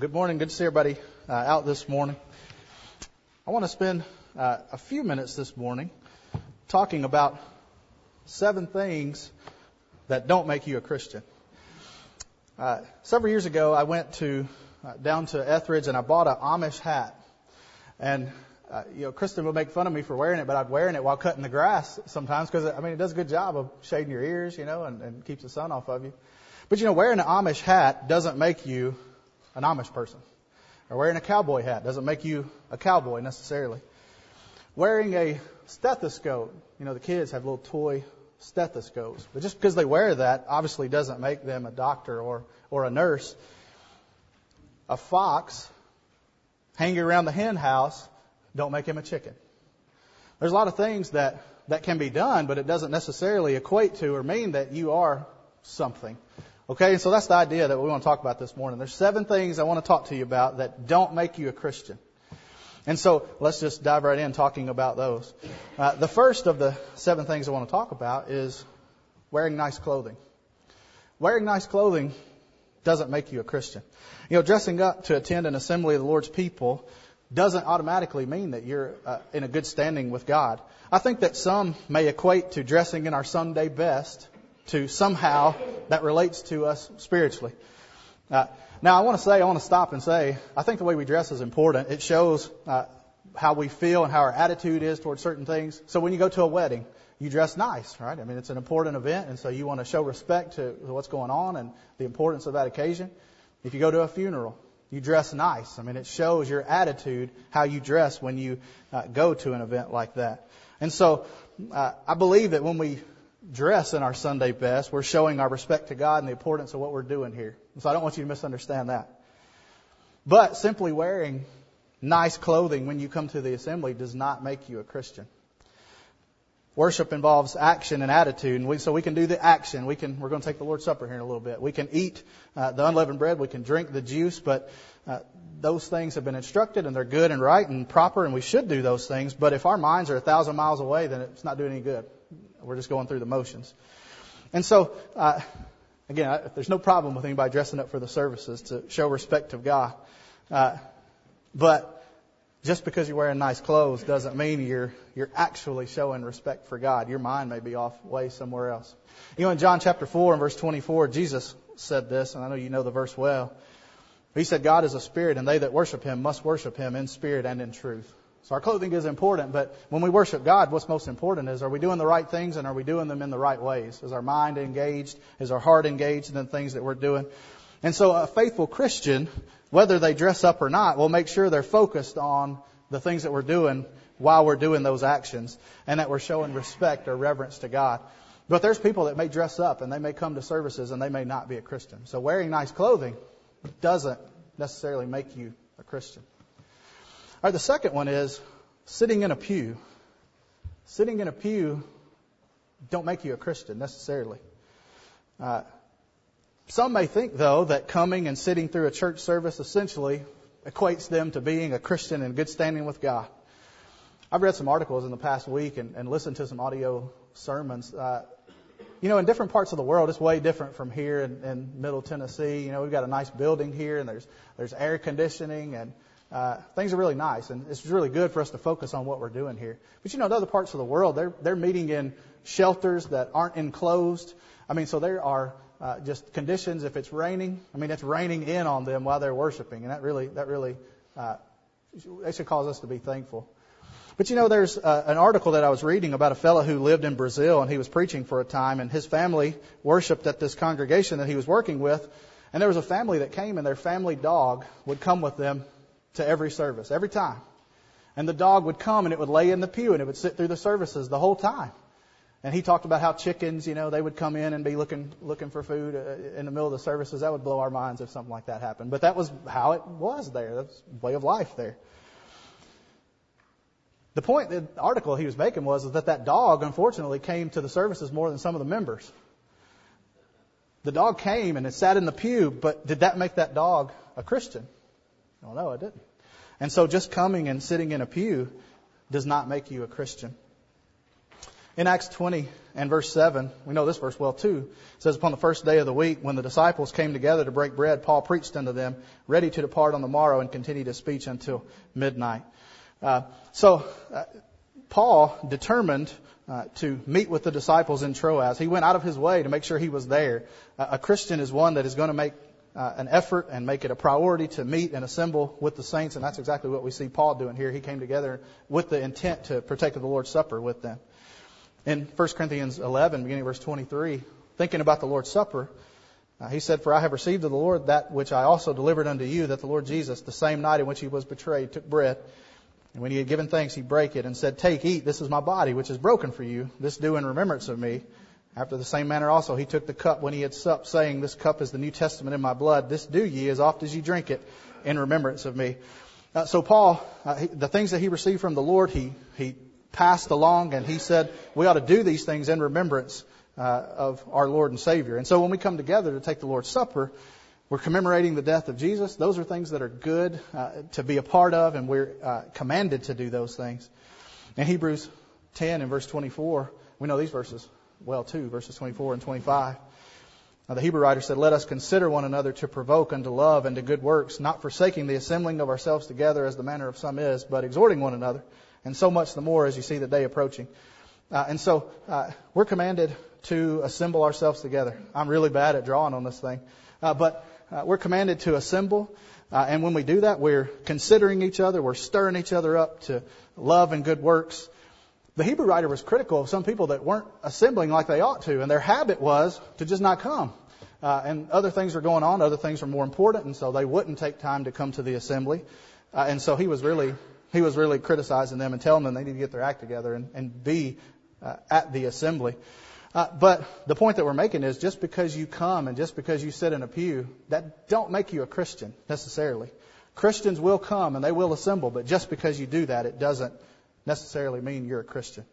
Good morning. Good to see everybody uh, out this morning. I want to spend uh, a few minutes this morning talking about seven things that don't make you a Christian. Uh, several years ago, I went to uh, down to Ethridge and I bought an Amish hat. And uh, you know, Kristen would make fun of me for wearing it, but I'd wearing it while cutting the grass sometimes because I mean it does a good job of shading your ears, you know, and, and keeps the sun off of you. But you know, wearing an Amish hat doesn't make you an Amish person. Or wearing a cowboy hat doesn't make you a cowboy necessarily. Wearing a stethoscope, you know, the kids have little toy stethoscopes. But just because they wear that obviously doesn't make them a doctor or, or a nurse. A fox hanging around the hen house don't make him a chicken. There's a lot of things that, that can be done, but it doesn't necessarily equate to or mean that you are something. Okay, so that's the idea that we want to talk about this morning. There's seven things I want to talk to you about that don't make you a Christian. And so let's just dive right in talking about those. Uh, the first of the seven things I want to talk about is wearing nice clothing. Wearing nice clothing doesn't make you a Christian. You know, dressing up to attend an assembly of the Lord's people doesn't automatically mean that you're uh, in a good standing with God. I think that some may equate to dressing in our Sunday best to somehow that relates to us spiritually. Uh, now, I want to say, I want to stop and say, I think the way we dress is important. It shows uh, how we feel and how our attitude is towards certain things. So when you go to a wedding, you dress nice, right? I mean, it's an important event, and so you want to show respect to what's going on and the importance of that occasion. If you go to a funeral, you dress nice. I mean, it shows your attitude, how you dress when you uh, go to an event like that. And so, uh, I believe that when we dress in our Sunday best, we're showing our respect to God and the importance of what we're doing here. So I don't want you to misunderstand that. But simply wearing nice clothing when you come to the assembly does not make you a Christian. Worship involves action and attitude, and we, so we can do the action. We can. We're going to take the Lord's Supper here in a little bit. We can eat uh, the unleavened bread. We can drink the juice, but uh, those things have been instructed, and they're good and right and proper, and we should do those things. But if our minds are a thousand miles away, then it's not doing any good. We're just going through the motions. And so, uh, again, I, there's no problem with anybody dressing up for the services to show respect to God. Uh, but just because you're wearing nice clothes doesn't mean you're you're actually showing respect for God. Your mind may be off way somewhere else. You know, in John chapter four and verse 24, Jesus said this, and I know you know the verse well. He said, "God is a spirit, and they that worship Him must worship Him in spirit and in truth." So our clothing is important, but when we worship God, what's most important is are we doing the right things and are we doing them in the right ways? Is our mind engaged? Is our heart engaged in the things that we're doing? And so a faithful Christian, whether they dress up or not, will make sure they're focused on the things that we're doing while we're doing those actions and that we're showing respect or reverence to God. But there's people that may dress up and they may come to services and they may not be a Christian. So wearing nice clothing doesn't necessarily make you a Christian. All right, the second one is sitting in a pew. Sitting in a pew don't make you a Christian necessarily. Uh, some may think, though, that coming and sitting through a church service essentially equates them to being a Christian in good standing with God. I've read some articles in the past week and, and listened to some audio sermons. Uh, you know, in different parts of the world, it's way different from here in, in Middle Tennessee. You know, we've got a nice building here, and there's there's air conditioning, and uh, things are really nice, and it's really good for us to focus on what we're doing here. But you know, in other parts of the world, they're they're meeting in shelters that aren't enclosed. I mean, so there are uh, just conditions. If it's raining, I mean, it's raining in on them while they're worshiping, and that really that really uh, that should cause us to be thankful. But you know, there's uh, an article that I was reading about a fellow who lived in Brazil, and he was preaching for a time, and his family worshipped at this congregation that he was working with. And there was a family that came, and their family dog would come with them to every service, every time. And the dog would come and it would lay in the pew and it would sit through the services the whole time. And he talked about how chickens, you know, they would come in and be looking looking for food uh, in the middle of the services. That would blow our minds if something like that happened. But that was how it was there. That's way of life there. The point, the article he was making was that that dog, unfortunately, came to the services more than some of the members. The dog came and it sat in the pew, but did that make that dog a Christian? Well, no, it didn't. And so just coming and sitting in a pew does not make you a Christian. In Acts 20 and verse 7, we know this verse well too. It says, Upon the first day of the week, when the disciples came together to break bread, Paul preached unto them, ready to depart on the morrow, and continued his speech until midnight. Uh, so, uh, Paul determined uh, to meet with the disciples in Troas. He went out of his way to make sure he was there. Uh, a Christian is one that is going to make uh, an effort and make it a priority to meet and assemble with the saints, and that's exactly what we see Paul doing here. He came together with the intent to partake of the Lord's Supper with them. In 1 Corinthians 11, beginning verse 23, thinking about the Lord's Supper, uh, he said, For I have received of the Lord that which I also delivered unto you, that the Lord Jesus, the same night in which he was betrayed, took bread. And when he had given thanks, he brake it and said, Take, eat, this is my body, which is broken for you. This do in remembrance of me. After the same manner also he took the cup when he had supped, saying, This cup is the New Testament in my blood. This do ye as oft as ye drink it in remembrance of me. Uh, so Paul, uh, he, the things that he received from the Lord, he, he passed along and he said, we ought to do these things in remembrance uh, of our Lord and Savior. And so when we come together to take the Lord's Supper, we're commemorating the death of Jesus. Those are things that are good uh, to be a part of, and we're uh, commanded to do those things. In Hebrews 10 and verse 24, we know these verses well too, verses 24 and 25. Now, the Hebrew writer said, Let us consider one another to provoke unto love and to good works, not forsaking the assembling of ourselves together as the manner of some is, but exhorting one another, and so much the more as you see the day approaching. Uh, and so uh, we're commanded to assemble ourselves together. I'm really bad at drawing on this thing, uh, but uh, we're commanded to assemble. Uh, and when we do that, we're considering each other, we're stirring each other up to love and good works. The Hebrew writer was critical of some people that weren't assembling like they ought to, and their habit was to just not come. Uh, and other things were going on, other things were more important, and so they wouldn't take time to come to the assembly. Uh, and so he was really he was really criticizing them and telling them they need to get their act together and, and be uh, at the assembly. Uh, but the point that we're making is just because you come and just because you sit in a pew, that don't make you a Christian necessarily. Christians will come and they will assemble, but just because you do that, it doesn't necessarily mean you're a Christian.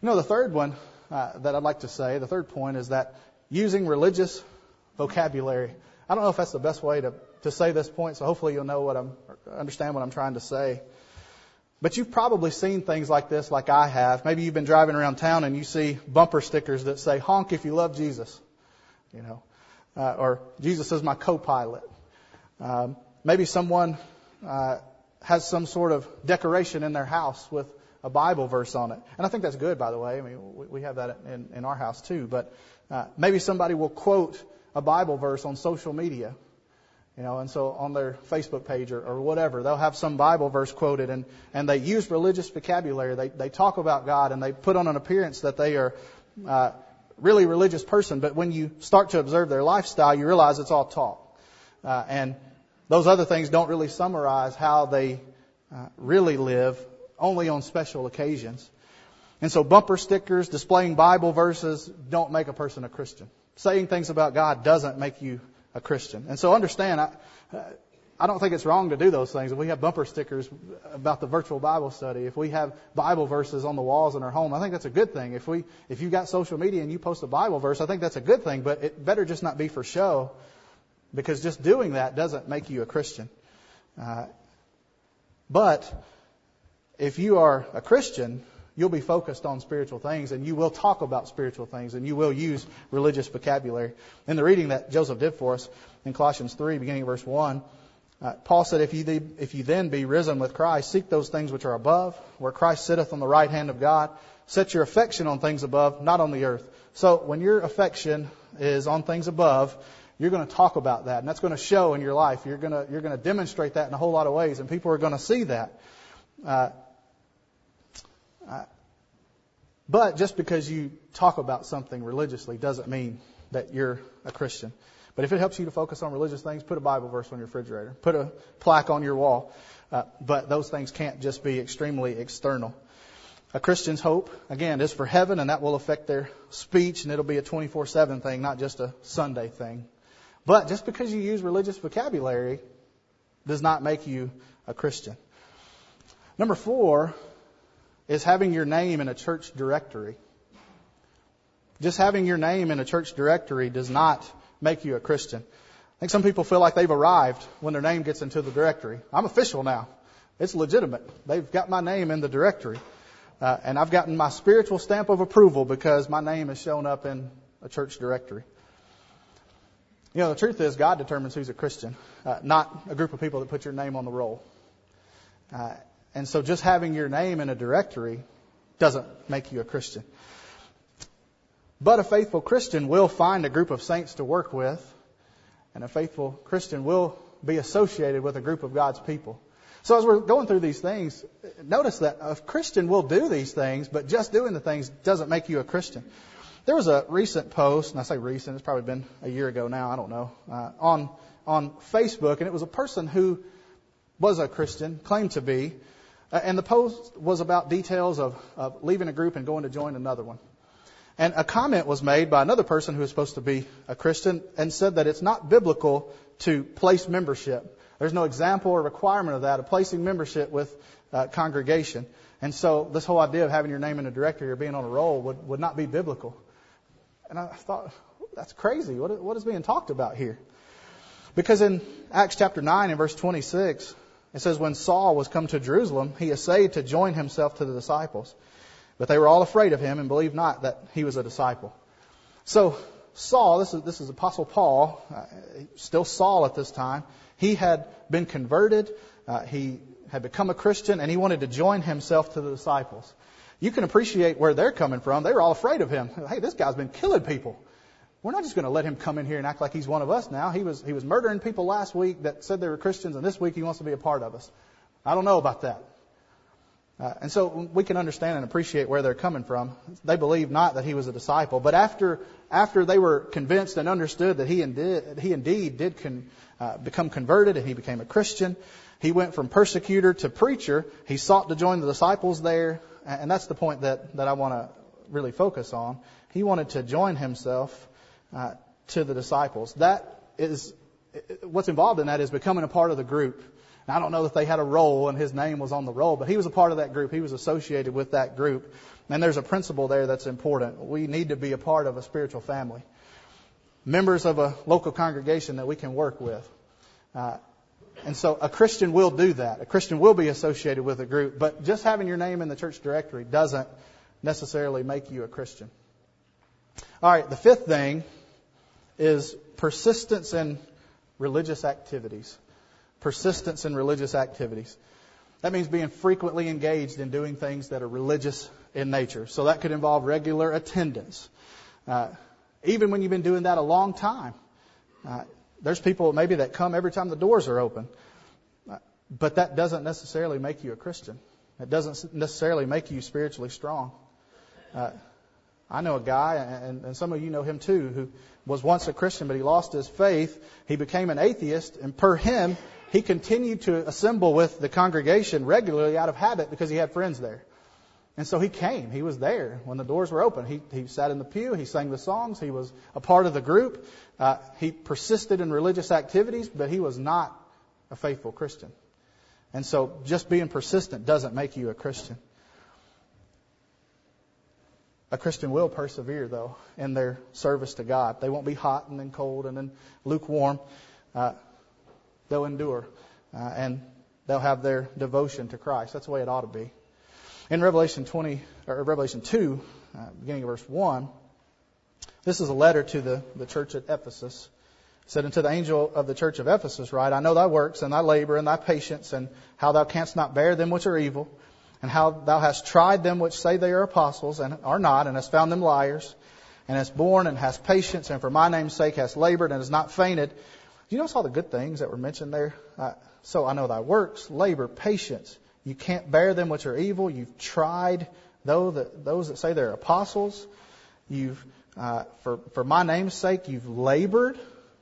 You know, the third one uh, that I'd like to say, the third point is that using religious vocabulary. I don't know if that's the best way to, to say this point, so hopefully you'll know what I'm, understand what I'm trying to say. But you've probably seen things like this, like I have. Maybe you've been driving around town and you see bumper stickers that say, honk if you love Jesus. You know, uh, or Jesus is my co-pilot. Um, maybe someone, uh, has some sort of decoration in their house with a Bible verse on it. And I think that's good, by the way. I mean, we have that in, in our house too. But uh, maybe somebody will quote a Bible verse on social media you know, and so on their Facebook page or, or whatever, they'll have some Bible verse quoted and, and they use religious vocabulary. They, they talk about God and they put on an appearance that they are uh, really religious person. But when you start to observe their lifestyle, you realize it's all talk. Uh, and those other things don't really summarize how they uh, really live only on special occasions. And so bumper stickers displaying Bible verses don't make a person a Christian. Saying things about God doesn't make you a Christian. And so understand, I, I don't think it's wrong to do those things. If we have bumper stickers about the virtual Bible study, if we have Bible verses on the walls in our home, I think that's a good thing. If we, if you've got social media and you post a Bible verse, I think that's a good thing, but it better just not be for show because just doing that doesn't make you a Christian. Uh, but if you are a Christian, you'll be focused on spiritual things and you will talk about spiritual things and you will use religious vocabulary. In the reading that Joseph did for us in Colossians 3, beginning verse 1, uh, Paul said, if you, if you then be risen with Christ, seek those things which are above, where Christ sitteth on the right hand of God. Set your affection on things above, not on the earth. So when your affection is on things above, you're going to talk about that, and that's going to show in your life. You're going to you're going to demonstrate that in a whole lot of ways, and people are going to see that. Uh, but just because you talk about something religiously doesn't mean that you're a Christian. But if it helps you to focus on religious things, put a Bible verse on your refrigerator, put a plaque on your wall. Uh, but those things can't just be extremely external. A Christian's hope, again, is for heaven, and that will affect their speech, and it'll be a 24 7 thing, not just a Sunday thing. But just because you use religious vocabulary does not make you a Christian. Number four, is having your name in a church directory. Just having your name in a church directory does not make you a Christian. I think some people feel like they've arrived when their name gets into the directory. I'm official now. It's legitimate. They've got my name in the directory. Uh, and I've gotten my spiritual stamp of approval because my name has shown up in a church directory. You know, the truth is, God determines who's a Christian, uh, not a group of people that put your name on the roll. Uh, and so just having your name in a directory doesn't make you a Christian. But a faithful Christian will find a group of saints to work with, and a faithful Christian will be associated with a group of God's people. So as we're going through these things, notice that a Christian will do these things, but just doing the things doesn't make you a Christian. There was a recent post, and I say recent, it's probably been a year ago now, I don't know, uh, on on Facebook, and it was a person who was a Christian, claimed to be, uh, and the post was about details of, of leaving a group and going to join another one. And a comment was made by another person who was supposed to be a Christian and said that it's not biblical to place membership. There's no example or requirement of that, of placing membership with uh, congregation. And so this whole idea of having your name in a directory or being on a roll would, would not be biblical. And I thought, that's crazy. What, is being talked about here? Because in Acts chapter 9 and verse 26, it says, When Saul was come to Jerusalem, he essayed to join himself to the disciples. But they were all afraid of him and believed not that he was a disciple. So Saul, this is, this is Apostle Paul, uh, still Saul at this time, he had been converted, uh, he had become a Christian, and he wanted to join himself to the disciples you can appreciate where they're coming from. They were all afraid of him. Hey, this guy's been killing people. We're not just going to let him come in here and act like he's one of us now. He was, he was murdering people last week that said they were Christians, and this week he wants to be a part of us. I don't know about that. Uh, and so we can understand and appreciate where they're coming from. They believed not that he was a disciple, but after after they were convinced and understood that he indeed he indeed did con, uh, become converted and he became a Christian, he went from persecutor to preacher. He sought to join the disciples there and that's the point that, that I want to really focus on. He wanted to join himself uh, to the disciples. That is, what's involved in that is becoming a part of the group. I don't know that they had a roll and his name was on the roll, but he was a part of that group. He was associated with that group. And there's a principle there that's important. We need to be a part of a spiritual family. Members of a local congregation that we can work with. Uh, and so a Christian will do that. A Christian will be associated with a group, but just having your name in the church directory doesn't necessarily make you a Christian. All right, the fifth thing is persistence in religious activities. Persistence in religious activities. That means being frequently engaged in doing things that are religious in nature. So that could involve regular attendance. Uh, even when you've been doing that a long time. Uh, there's people maybe that come every time the doors are open. But that doesn't necessarily make you a Christian. It doesn't necessarily make you spiritually strong. Uh, I know a guy, and, and some of you know him too, who was once a Christian, but he lost his faith. He became an atheist, and per him, he continued to assemble with the congregation regularly out of habit because he had friends there. And so he came. He was there when the doors were open. He, he sat in the pew. He sang the songs. He was a part of the group. Uh, he persisted in religious activities, but he was not a faithful Christian. And so just being persistent doesn't make you a Christian. A Christian will persevere, though, in their service to God. They won't be hot and then cold and then lukewarm. Uh, they'll endure. Uh, and they'll have their devotion to Christ. That's the way it ought to be. In Revelation 20 or Revelation 2, uh, beginning of verse 1, this is a letter to the, the church at Ephesus. It said unto the angel of the church of Ephesus, write, I know thy works and thy labor and thy patience and how thou canst not bear them which are evil and how thou hast tried them which say they are apostles and are not and hast found them liars and hast borne and hast patience and for my name's sake hast labored and has not fainted. Do you notice all the good things that were mentioned there? Uh, so I know thy works, labor, patience, you can't bear them which are evil. You've tried that, those that say they're apostles. You've, uh, for, for my name's sake, you've labored.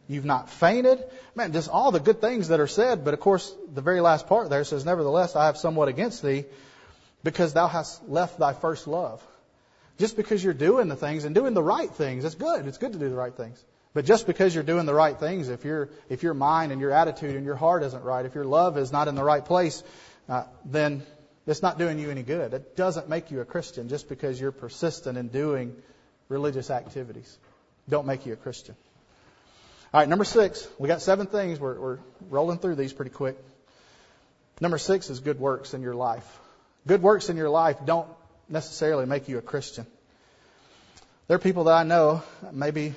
You've not fainted. Man, just all the good things that are said. But of course, the very last part there says, Nevertheless, I have somewhat against thee because thou hast left thy first love. Just because you're doing the things and doing the right things, it's good. It's good to do the right things. But just because you're doing the right things, if your if your mind and your attitude and your heart isn't right, if your love is not in the right place, uh, then it's not doing you any good. It doesn't make you a Christian just because you're persistent in doing religious activities. Don't make you a Christian. All right, number six. We got seven things. We're, we're rolling through these pretty quick. Number six is good works in your life. Good works in your life don't necessarily make you a Christian. There are people that I know, maybe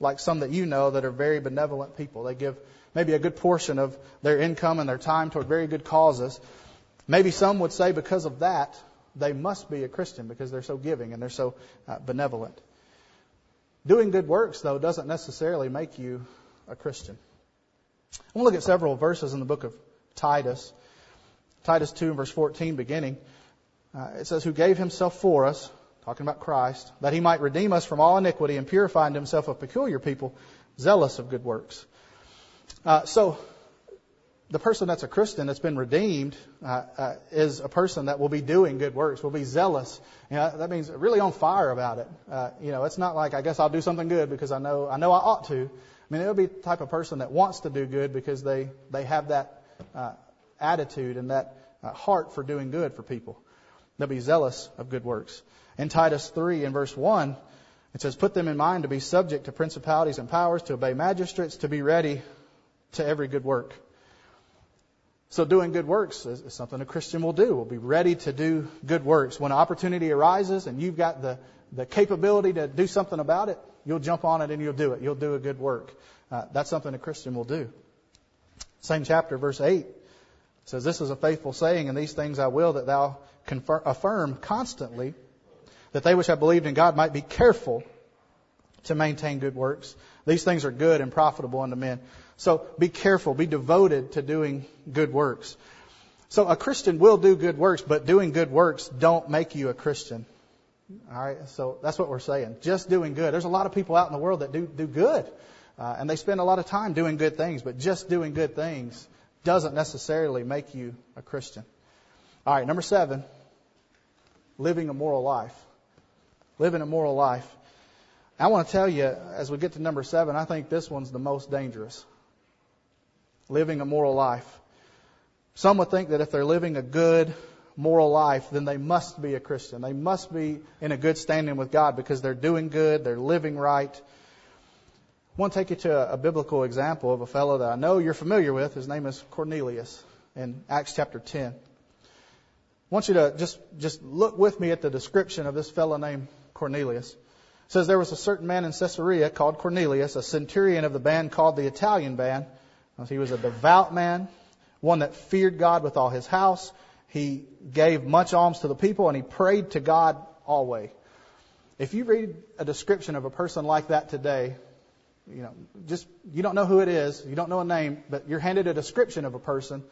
like some that you know, that are very benevolent people. They give maybe a good portion of their income and their time toward very good causes. Maybe some would say because of that, they must be a Christian because they're so giving and they're so uh, benevolent. Doing good works, though, doesn't necessarily make you a Christian. I want to look at several verses in the book of Titus. Titus 2 and verse 14 beginning. Uh, it says, Who gave himself for us, talking about Christ, that he might redeem us from all iniquity and purify himself a peculiar people, zealous of good works. Uh, so, the person that's a Christian that's been redeemed uh, uh, is a person that will be doing good works, will be zealous. You know, that means really on fire about it. Uh, you know, it's not like I guess I'll do something good because I know I know I ought to. I mean, it'll be the type of person that wants to do good because they they have that uh, attitude and that uh, heart for doing good for people. They'll be zealous of good works. In Titus 3 in verse 1, it says, Put them in mind to be subject to principalities and powers, to obey magistrates, to be ready to every good work. So doing good works is, is something a Christian will do. We'll be ready to do good works. When opportunity arises and you've got the, the capability to do something about it, you'll jump on it and you'll do it. You'll do a good work. Uh, that's something a Christian will do. Same chapter, verse 8 says, This is a faithful saying, and these things I will that thou confirm, affirm constantly, that they which have believed in God might be careful to maintain good works. These things are good and profitable unto men. So be careful, be devoted to doing good works. So a Christian will do good works, but doing good works don't make you a Christian. All right, so that's what we're saying. Just doing good. There's a lot of people out in the world that do do good, uh, and they spend a lot of time doing good things. But just doing good things doesn't necessarily make you a Christian. All right, number seven, living a moral life. Living a moral life. I want to tell you, as we get to number seven, I think this one's the most dangerous. Living a moral life. Some would think that if they're living a good, moral life, then they must be a Christian. They must be in a good standing with God because they're doing good, they're living right, I want to take you to a, biblical example of a fellow that I know you're familiar with. His name is Cornelius in Acts chapter 10. I want you to just, just look with me at the description of this fellow named Cornelius. It says there was a certain man in Caesarea called Cornelius, a centurion of the band called the Italian band. He was a devout man, one that feared God with all his house. He gave much alms to the people and he prayed to God always. If you read a description of a person like that today, you know, just you don't know who it is, you don't know a name, but you're handed a description of a person,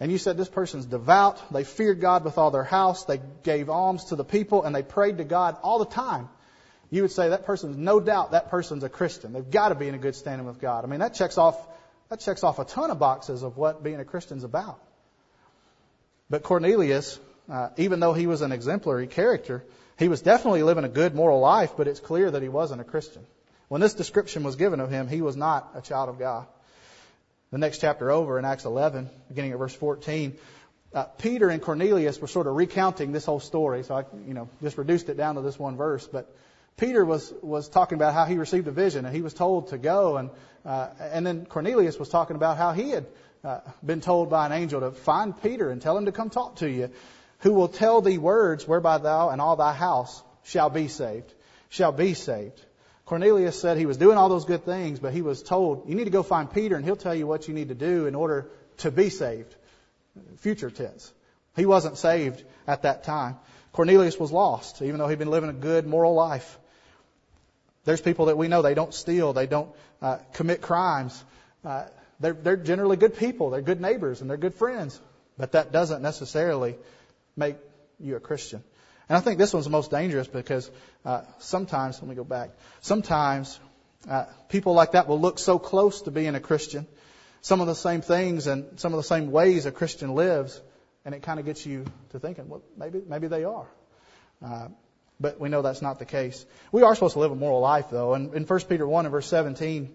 and you said this person's devout, they feared God with all their house, they gave alms to the people, and they prayed to God all the time. You would say that person's no doubt that person's a Christian. They've got to be in a good standing with God. I mean, that checks off that checks off a ton of boxes of what being a Christian's about. But Cornelius, uh, even though he was an exemplary character, he was definitely living a good moral life, but it's clear that he wasn't a Christian. When this description was given of him, he was not a child of God. The next chapter over in Acts 11, beginning at verse 14, uh, Peter and Cornelius were sort of recounting this whole story. So I, you know, just reduced it down to this one verse. But Peter was was talking about how he received a vision and he was told to go, and uh, and then Cornelius was talking about how he had uh, been told by an angel to find Peter and tell him to come talk to you, who will tell thee words whereby thou and all thy house shall be saved, shall be saved. Cornelius said he was doing all those good things, but he was told, you need to go find Peter and he'll tell you what you need to do in order to be saved. Future tense. He wasn't saved at that time. Cornelius was lost, even though he'd been living a good moral life. There's people that we know they don't steal, they don't uh, commit crimes. Uh, they're, they're generally good people, they're good neighbors, and they're good friends. But that doesn't necessarily make you a Christian. And I think this one's the most dangerous because uh, sometimes, let me go back, sometimes uh, people like that will look so close to being a Christian, some of the same things and some of the same ways a Christian lives, and it kind of gets you to thinking, well, maybe, maybe they are. Uh, but we know that's not the case. We are supposed to live a moral life, though. And in 1 Peter 1 and verse 17,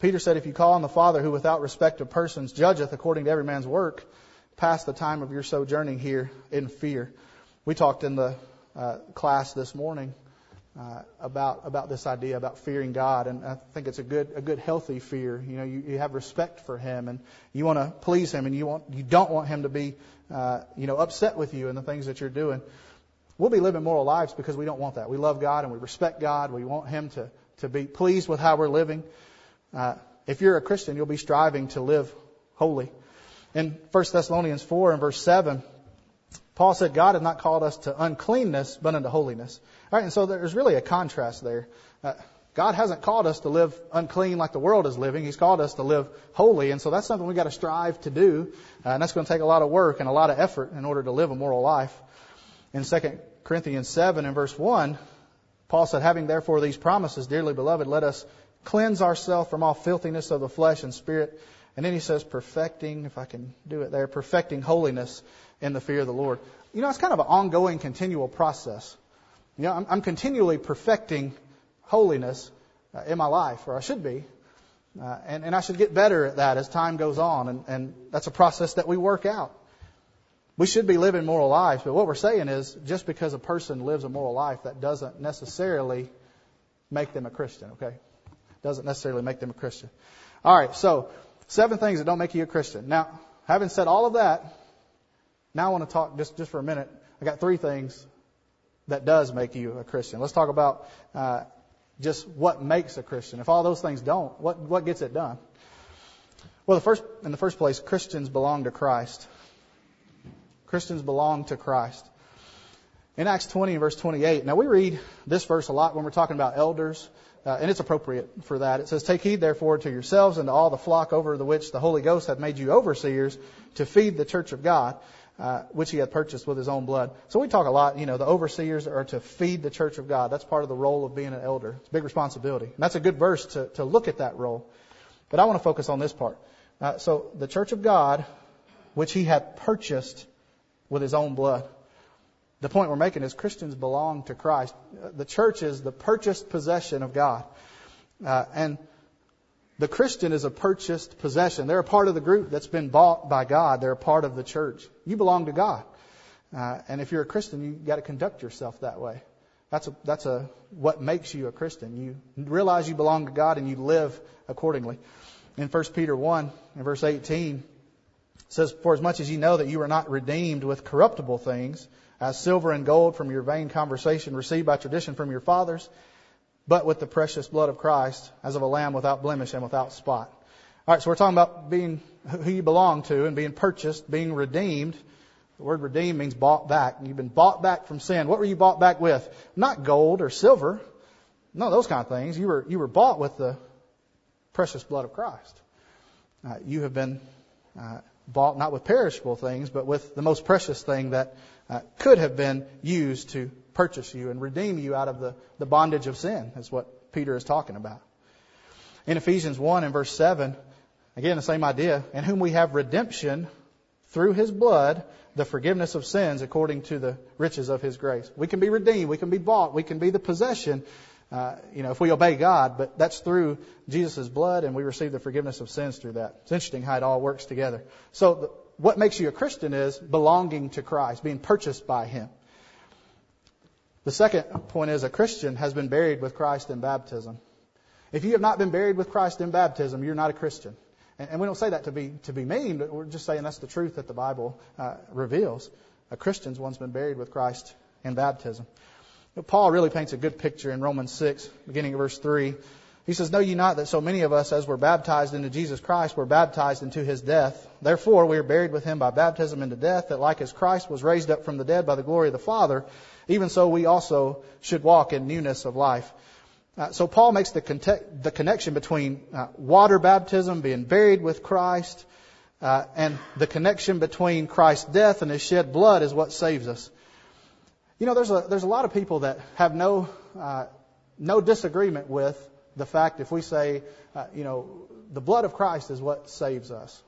Peter said, If you call on the Father who without respect of persons judgeth according to every man's work, pass the time of your sojourning here in fear. We talked in the uh, class this morning uh, about about this idea about fearing God, and I think it's a good a good healthy fear. You know, you, you have respect for Him, and you want to please Him, and you want you don't want Him to be uh, you know upset with you and the things that you're doing. We'll be living moral lives because we don't want that. We love God and we respect God. We want Him to, to be pleased with how we're living. Uh, if you're a Christian, you'll be striving to live holy. In 1 Thessalonians 4 and verse 7, Paul said, God has not called us to uncleanness, but unto holiness. All right, and so there's really a contrast there. Uh, God hasn't called us to live unclean like the world is living. He's called us to live holy, and so that's something we've got to strive to do, uh, and that's going to take a lot of work and a lot of effort in order to live a moral life. In 2 Corinthians 7 and verse 1, Paul said, Having therefore these promises, dearly beloved, let us cleanse ourselves from all filthiness of the flesh and spirit. And then he says, perfecting, if I can do it there, perfecting holiness in the fear of the Lord. You know, it's kind of an ongoing, continual process. You know, I'm, I'm continually perfecting holiness uh, in my life, or I should be. Uh, and, and I should get better at that as time goes on. And, and that's a process that we work out. We should be living moral lives, but what we're saying is just because a person lives a moral life, that doesn't necessarily make them a Christian, okay? Doesn't necessarily make them a Christian. All right, so seven things that don't make you a Christian. Now, having said all of that, now I want to talk just, just for a minute. I got three things that does make you a Christian. Let's talk about uh, just what makes a Christian. If all those things don't, what what gets it done? Well, the first in the first place, Christians belong to Christ. Christians belong to Christ. In Acts 20 and verse 28, now we read this verse a lot when we're talking about elders, uh, and it's appropriate for that. It says, Take heed therefore to yourselves and to all the flock over the which the Holy Ghost hath made you overseers to feed the church of God, uh, which he hath purchased with his own blood. So we talk a lot, you know, the overseers are to feed the church of God. That's part of the role of being an elder. It's a big responsibility. And that's a good verse to, to look at that role. But I want to focus on this part. Uh, so the church of God, which he hath purchased with his own blood. The point we're making is Christians belong to Christ. The church is the purchased possession of God. Uh, and the Christian is a purchased possession. They're a part of the group that's been bought by God. They're a part of the church. You belong to God. Uh, and if you're a Christian, you've got to conduct yourself that way. That's a, that's a, what makes you a Christian. You realize you belong to God and you live accordingly. In 1 Peter 1, in verse 18, it says, For as much as you know that you are not redeemed with corruptible things, as silver and gold from your vain conversation received by tradition from your fathers, but with the precious blood of Christ, as of a lamb without blemish and without spot. All right, so we're talking about being who you belong to and being purchased, being redeemed. The word redeemed means bought back. You've been bought back from sin. What were you bought back with? Not gold or silver. No, those kind of things. You were you were bought with the precious blood of Christ. Uh, you have been uh, bought not with perishable things, but with the most precious thing that uh, could have been used to purchase you and redeem you out of the, the bondage of sin, is what Peter is talking about. In Ephesians 1 and verse 7, again, the same idea, in whom we have redemption through his blood, the forgiveness of sins according to the riches of his grace. We can be redeemed, we can be bought, we can be the possession, uh, you know, if we obey God, but that's through Jesus' blood and we receive the forgiveness of sins through that. It's interesting how it all works together. So the, what makes you a Christian is belonging to Christ, being purchased by Him. The second point is a Christian has been buried with Christ in baptism. If you have not been buried with Christ in baptism, you're not a Christian. And, and we don't say that to be to be mean, but we're just saying that's the truth that the Bible uh, reveals. A Christian's one's been buried with Christ in baptism. But Paul really paints a good picture in Romans 6, beginning of verse 3. He says, Know ye not that so many of us, as were baptized into Jesus Christ, were baptized into his death? Therefore, we are buried with him by baptism into death, that like as Christ was raised up from the dead by the glory of the Father, even so we also should walk in newness of life. Uh, so Paul makes the, the connection between uh, water baptism, being buried with Christ, uh, and the connection between Christ's death and his shed blood is what saves us. You know, there's a, there's a lot of people that have no, uh, no disagreement with the fact if we say, uh, you know, the blood of Christ is what saves us.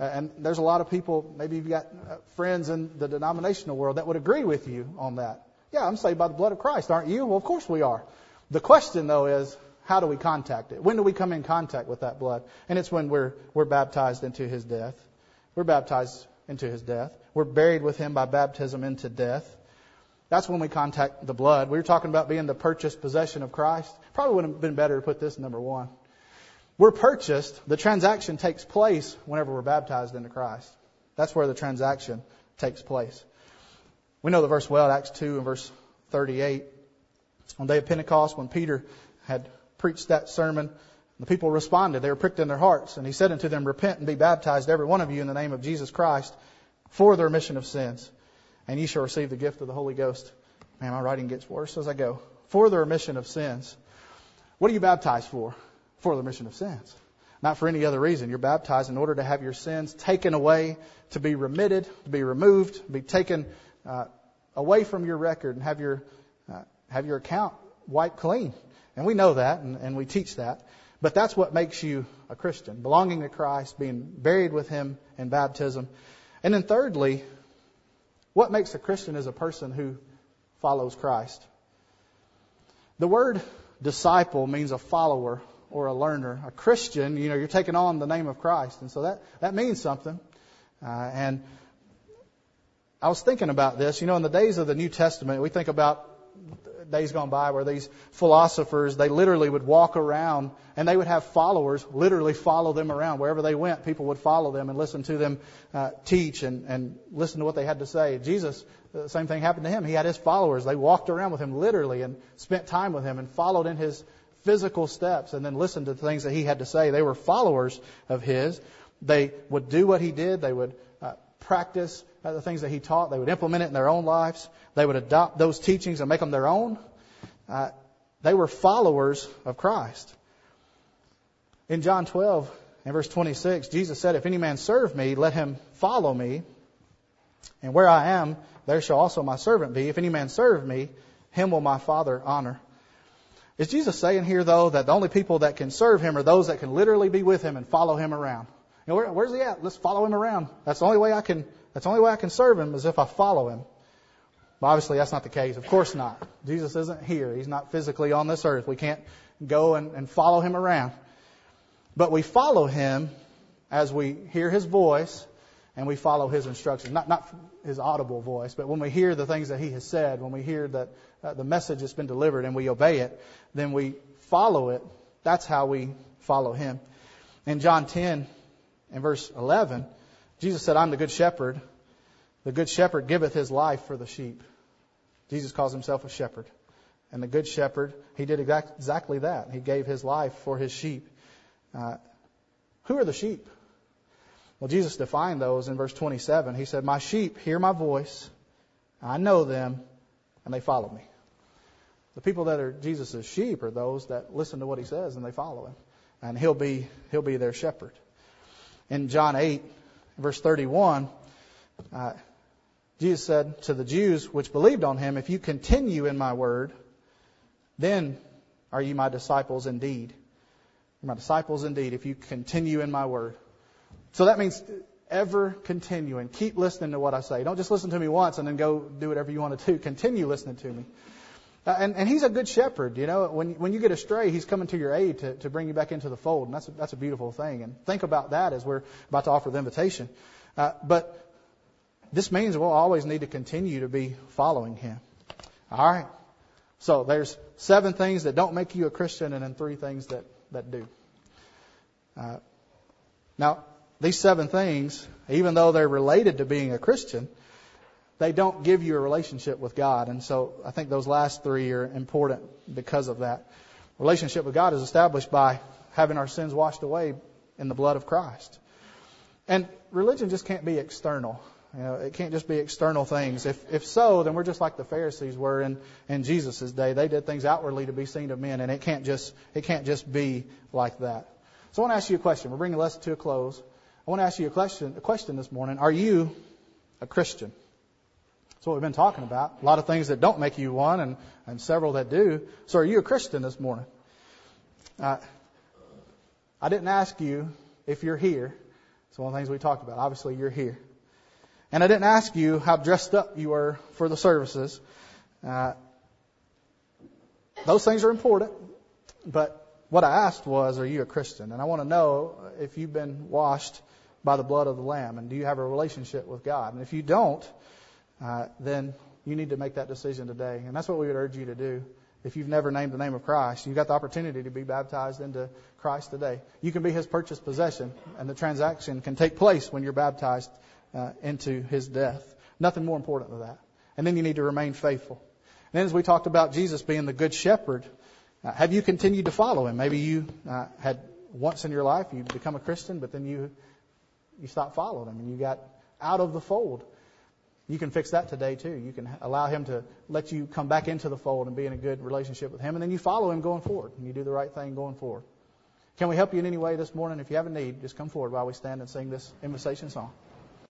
And there's a lot of people, maybe you've got uh, friends in the denominational world that would agree with you on that. Yeah, I'm saved by the blood of Christ, aren't you? Well, of course we are. The question, though, is how do we contact it? When do we come in contact with that blood? And it's when we're, we're baptized into his death. We're baptized into his death. We're buried with him by baptism into death. That's when we contact the blood. We were talking about being the purchased possession of Christ. Probably would have been better to put this number one. We're purchased. The transaction takes place whenever we're baptized into Christ. That's where the transaction takes place. We know the verse well, Acts 2 and verse 38. On the day of Pentecost, when Peter had preached that sermon, the people responded. They were pricked in their hearts. And he said unto them, Repent and be baptized, every one of you, in the name of Jesus Christ, for the remission of sins. And ye shall receive the gift of the Holy Ghost. Man, my writing gets worse as I go. For the remission of sins. What are you baptized for? For the remission of sins. Not for any other reason. You're baptized in order to have your sins taken away, to be remitted, to be removed, to be taken uh, away from your record and have your, uh, have your account wiped clean. And we know that and, and we teach that. But that's what makes you a Christian. Belonging to Christ, being buried with Him in baptism. And then thirdly, what makes a Christian is a person who follows Christ. The word disciple means a follower or a learner. A Christian, you know, you're taking on the name of Christ. And so that, that means something. Uh, and I was thinking about this. You know, in the days of the New Testament, we think about days gone by where these philosophers, they literally would walk around and they would have followers literally follow them around. Wherever they went, people would follow them and listen to them uh, teach and, and listen to what they had to say. Jesus, the same thing happened to him. He had his followers. They walked around with him literally and spent time with him and followed in his physical steps and then listened to the things that he had to say. They were followers of his. They would do what he did. They would uh, practice uh, the things that he taught. They would implement it in their own lives. They would adopt those teachings and make them their own. Uh, they were followers of Christ. In John 12, in verse 26, Jesus said, If any man serve me, let him follow me. And where I am, there shall also my servant be. If any man serve me, him will my Father honor. Is Jesus saying here, though, that the only people that can serve him are those that can literally be with him and follow him around? You know, where, where's he at? Let's follow him around. That's the only way I can. That's the only way I can serve him is if I follow him. But obviously, that's not the case. Of course not. Jesus isn't here. He's not physically on this earth. We can't go and, and follow him around. But we follow him as we hear his voice and we follow his instructions. Not, not his audible voice, but when we hear the things that he has said, when we hear that uh, the message that's been delivered and we obey it, then we follow it. That's how we follow him. In John 10 and verse 11, Jesus said, I'm the good shepherd. The good shepherd giveth his life for the sheep. Jesus calls himself a shepherd. And the good shepherd, he did exact, exactly that. He gave his life for his sheep. Uh, who are the sheep? Well, Jesus defined those in verse 27. He said, My sheep hear my voice, I know them, and they follow me. The people that are Jesus' sheep are those that listen to what he says and they follow him. And he'll be, he'll be their shepherd. In John 8, verse 31, uh, Jesus said to the Jews which believed on him, If you continue in my word, then are you my disciples indeed. You're my disciples indeed if you continue in my word. So that means ever continuing. Keep listening to what I say. Don't just listen to me once and then go do whatever you want to do. Continue listening to me. Uh, and, and he's a good shepherd, you know. When when you get astray, he's coming to your aid to, to bring you back into the fold, and that's a, that's a beautiful thing. And think about that as we're about to offer the invitation. Uh, but this means we'll always need to continue to be following him. All right. So there's seven things that don't make you a Christian, and then three things that that do. Uh, now, these seven things, even though they're related to being a Christian, they don't give you a relationship with God. And so I think those last three are important because of that. Relationship with God is established by having our sins washed away in the blood of Christ. And religion just can't be external. You know, it can't just be external things. If if so, then we're just like the Pharisees were in in Jesus' day. They did things outwardly to be seen of men, and it can't just it can't just be like that. So I want to ask you a question. We're bringing the lesson to a close. I want to ask you a question a question this morning. Are you a Christian? That's what we've been talking about. A lot of things that don't make you one, and and several that do. So are you a Christian this morning? Uh, I didn't ask you if you're here. It's one of the things we talked about. Obviously, you're here. And I didn't ask you how dressed up you were for the services. Uh, those things are important, but what I asked was, are you a Christian? And I want to know if you've been washed by the blood of the Lamb, and do you have a relationship with God? And if you don't, uh, then you need to make that decision today. And that's what we would urge you to do. If you've never named the name of Christ, you've got the opportunity to be baptized into Christ today. You can be His purchased possession, and the transaction can take place when you're baptized uh, into his death. Nothing more important than that. And then you need to remain faithful. And then as we talked about Jesus being the good shepherd, uh, have you continued to follow him? Maybe you uh, had once in your life you become a Christian, but then you you stopped following him and you got out of the fold. You can fix that today too. You can allow him to let you come back into the fold and be in a good relationship with him, and then you follow him going forward and you do the right thing going forward. Can we help you in any way this morning? If you have a need, just come forward while we stand and sing this invitation song.